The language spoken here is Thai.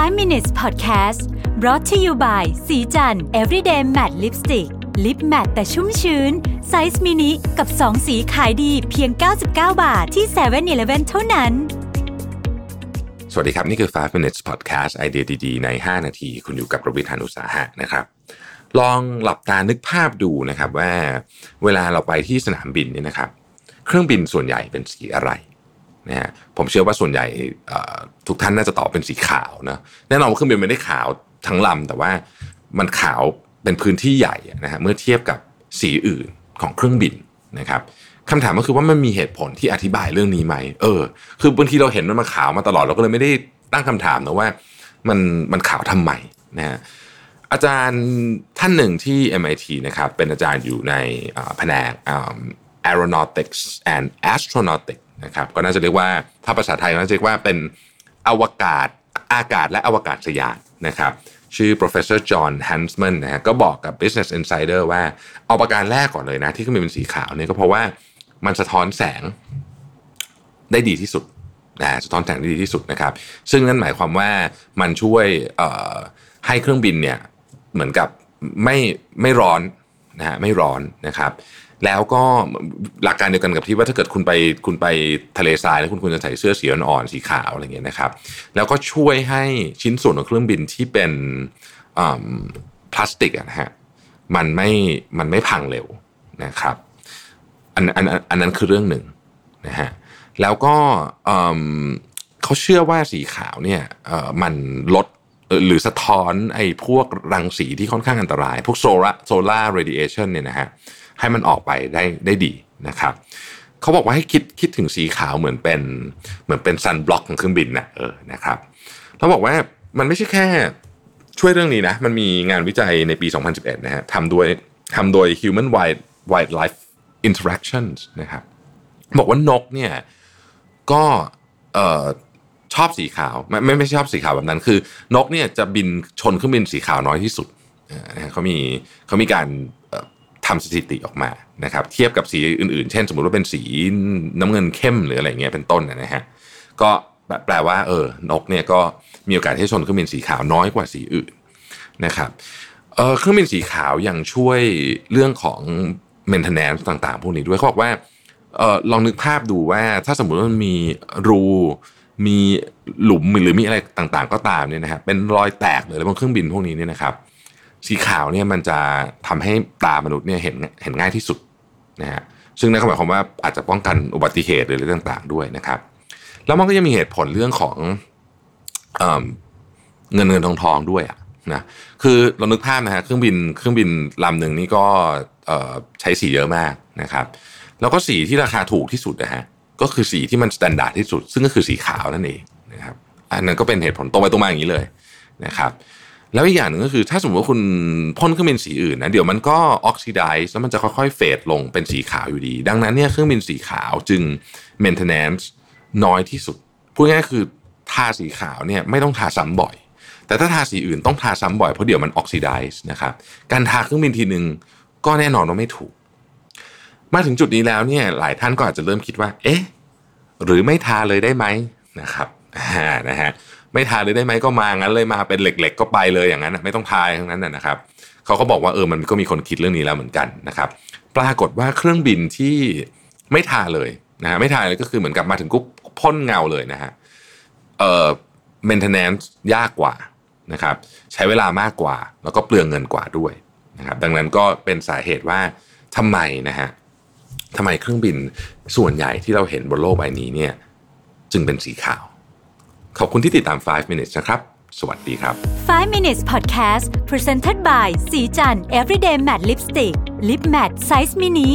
5 minutes podcast brought to you by ศรีจันทร์ everyday matte lipstick lip matte แต่ชุ่มชื้น size mini กับ 2 สีขายดีเพียง 99 บาทที่7-Eleven เท่านั้น สวัสดีครับ นี่คือ 5 minutes podcast ไอเดียดีๆ ใน 5 นาที คุณอยู่กับประวิทานุสาหะนะครับ ลองหลับตานึกภาพดูนะครับว่าเวลาเราไปที่สนามบินเนี่ยนะครับ เครื่องบินส่วนใหญ่เป็นสีอะไร นะฮะผมเชื่อว่าส่วนใหญ่ทุกท่านน่าจะตอบเป็นสีขาวนะแน่นอนว่าเครื่องบินไม่ได้ขาวทั้งลำแต่ว่ามันขาวเป็นพื้นที่ใหญ่นะฮะเมื่อเทียบกับสีอื่นของเครื่องบินนะครับคำถามก็คือว่ามันมีเหตุผลที่อธิบายเรื่องนี้ไหมเออ คือบางทีเราเห็นมันมาขาวมาตลอดเราก็เลยไม่ได้ตั้งคำถามนะว่ามันมันขาวทำไมนะฮะอาจารย์ท่านหนึ่งที่ MIT นะครับเป็นอาจารย์อยู่ในแผนก aeronautics and astronautics นะครับก็น่าจะเรียกว่าถ้าภาษาไทยก็น่าจะเรียกว่าเป็นอวกาศอากาศและอวกาศยานนะครับชื่อ professor John Hansman นะฮะก็บอกกับ Business Insider ว่าเอาประการแรกก่อนเลยนะ ที่ขึ้นมาเป็นสีขาวเนี่ยก็เพราะว่ามันสะท้อนแสงได้ดีที่สุดนะสะท้อนแสงได้ดีที่สุดนะครับ ซึ่งนั่นหมายความว่ามันช่วยให้เครื่องบินเนี่ยเหมือนกับไม่ไม่ร้อน นะฮะไม่ร้อนนะครับแล้วก็หลักการเดียวกันกับที่ว่าถ้าเกิดคุณไปคุณไปทะเลทรายแล้วคุณควรจะใส่เสื้อสีอ่อนๆสีขาวอะไรเงี้ยนะครับ แล้วก็ช่วยให้ชิ้นส่วนของเครื่องบินที่เป็นพลาสติกนะฮะมันไม่มันไม่พังเร็วนะครับอันอันอันนั้นคือเรื่องหนึ่งนะฮะแล้วก็เขาเชื่อว่าสีขาวเนี่ยมันลด หรือสะท้อนไอ้พวกรังสีที่ค่อนข้างอันตราย พวก solar solar radiation เนี่ยนะฮะให้มันออกไปได้ได้ดีนะครับเขาบอกว่าให้คิดคิดถึงสีขาวเหมือนเป็นเหมือนเป็น sunblock ของเครื่องบินนะเออนะครับเขาบอกว่ามันไม่ใช่แค่ช่วยเรื่องนี้นะ มันมีงานวิจัยในปี 2011 นะฮะทำโดยทำโดย Human Wild Wildlife Interactions นะครับบอกว่านกเนี่ยก็เอ่อ ชอบสีขาวไม่ไม่ไม่ชอบสีขาวแบบนั้น คือนกเนี่ยจะบินชนเครื่องบินสีขาวน้อยที่สุดเอ่อนะเขามีเขามีการทำสถิติออกมานะครับเทียบกับสีอื่นๆ เช่น สมมติว่าเป็นสีน้ำเงินเข้มหรืออะไรเงี้ยเป็นต้นนะฮะก็แปลว่าเออนกเนี่ยก็มีโอกาสที่ชนเครื่องบินสีขาวน้อยกว่าสีอื่นนะครับเออเครื่องบินสีขาวยังช่วยเรื่องของ maintenance ต่างๆ พวกนี้ด้วยเขาบอกว่าเออลองนึกภาพดูว่าถ้าสมมติว่ามันมีรู มีหลุมหรือมีอะไรต่างๆ ก็ตามเนี่ยนะฮะเป็นรอยแตกเลยบนเครื่องบินพวกนี้เนี่ยนะครับ สีขาวเนี่ยมันจะทำให้ตามนุษย์เนี่ยเห็นเห็นง่ายที่สุดนะฮะซึ่งนั่นหมายความว่าอาจจะป้องกันอุบัติเหตุหรืออะไรต่างๆ ด้วยนะครับ แล้วมันก็ยังมีเหตุผลเรื่องของเอเงินเงินทองทองด้วยอะนะคือเรานึกภาพนะฮะเครื่องบินเครื่องบินลำหนึ่งนี่ก็ใช้สีเยอะมากนะครับ แล้วก็สีที่ราคาถูกที่สุดนะฮะ ก็คือสีที่มัน standard ที่สุด ซึ่งก็คือสีขาวนั่นเองนะครับอันนั้นก็เป็นเหตุผลตรงไปตรงมาอย่างนี้เลยนะครับแล้วอีกอย่างหนึ่งก็คือถ้าสมมติว่าคุณพ่นเครื่องบินสีอื่นนะเดี๋ยวมันก็ oxidize แล้วมันจะค่อยๆ fade ลงเป็นสีขาวอยู่ดี ดังนั้นเนี่ยเครื่องบินสีขาวจึง maintenance น้อยที่สุดพูดง่ายๆคือทาสีขาวเนี่ยไม่ต้องทาซ้ำบ่อย แต่ถ้าทาสีอื่นต้องทาซ้ำบ่อยเพราะเดี๋ยวมันออกซิไดซ์นะครับการทาเครื่องบินทีหนึ่งก็แน่นอนว่าไม่ถูก มาถึงจุดนี้แล้วเนี่ยหลายท่านก็อาจจะเริ่มคิดว่า เอ๊ะหรือไม่ทาเลยได้ไหมนะครับอ่านะฮะไม่ทาเลยได้ไหมก็มางั้นเลยมาเป็นเหล็ก ๆ ก็ไปเลยอย่างนั้นไม่ต้องทาทั้งนั้นนะนะครับเขาก็บอกว่าเออมันก็มีคนคิดเรื่องนี้แล้วเหมือนกันนะครับ ปรากฏว่าเครื่องบินที่ไม่ทาเลยนะฮะไม่ทาเลยก็คือเหมือนกับมาถึงกุ๊บพ่นเงาเลยนะฮะเอ่อ maintenance ยากกว่านะครับ ใช้เวลามากกว่า แล้วก็เปลืองเงินกว่าด้วยนะครับ ดังนั้นก็เป็นสาเหตุว่าทำไมนะฮะ ทำไมเครื่องบินส่วนใหญ่ที่เราเห็นบนโลกใบนี้เนี่ยจึงเป็นสีขาว ขอบคุณที่ติดตาม 5 minutes นะครับ สวัสดีครับ 5 minutes podcast presented by สีจัน everyday matte lipstick lip matte size mini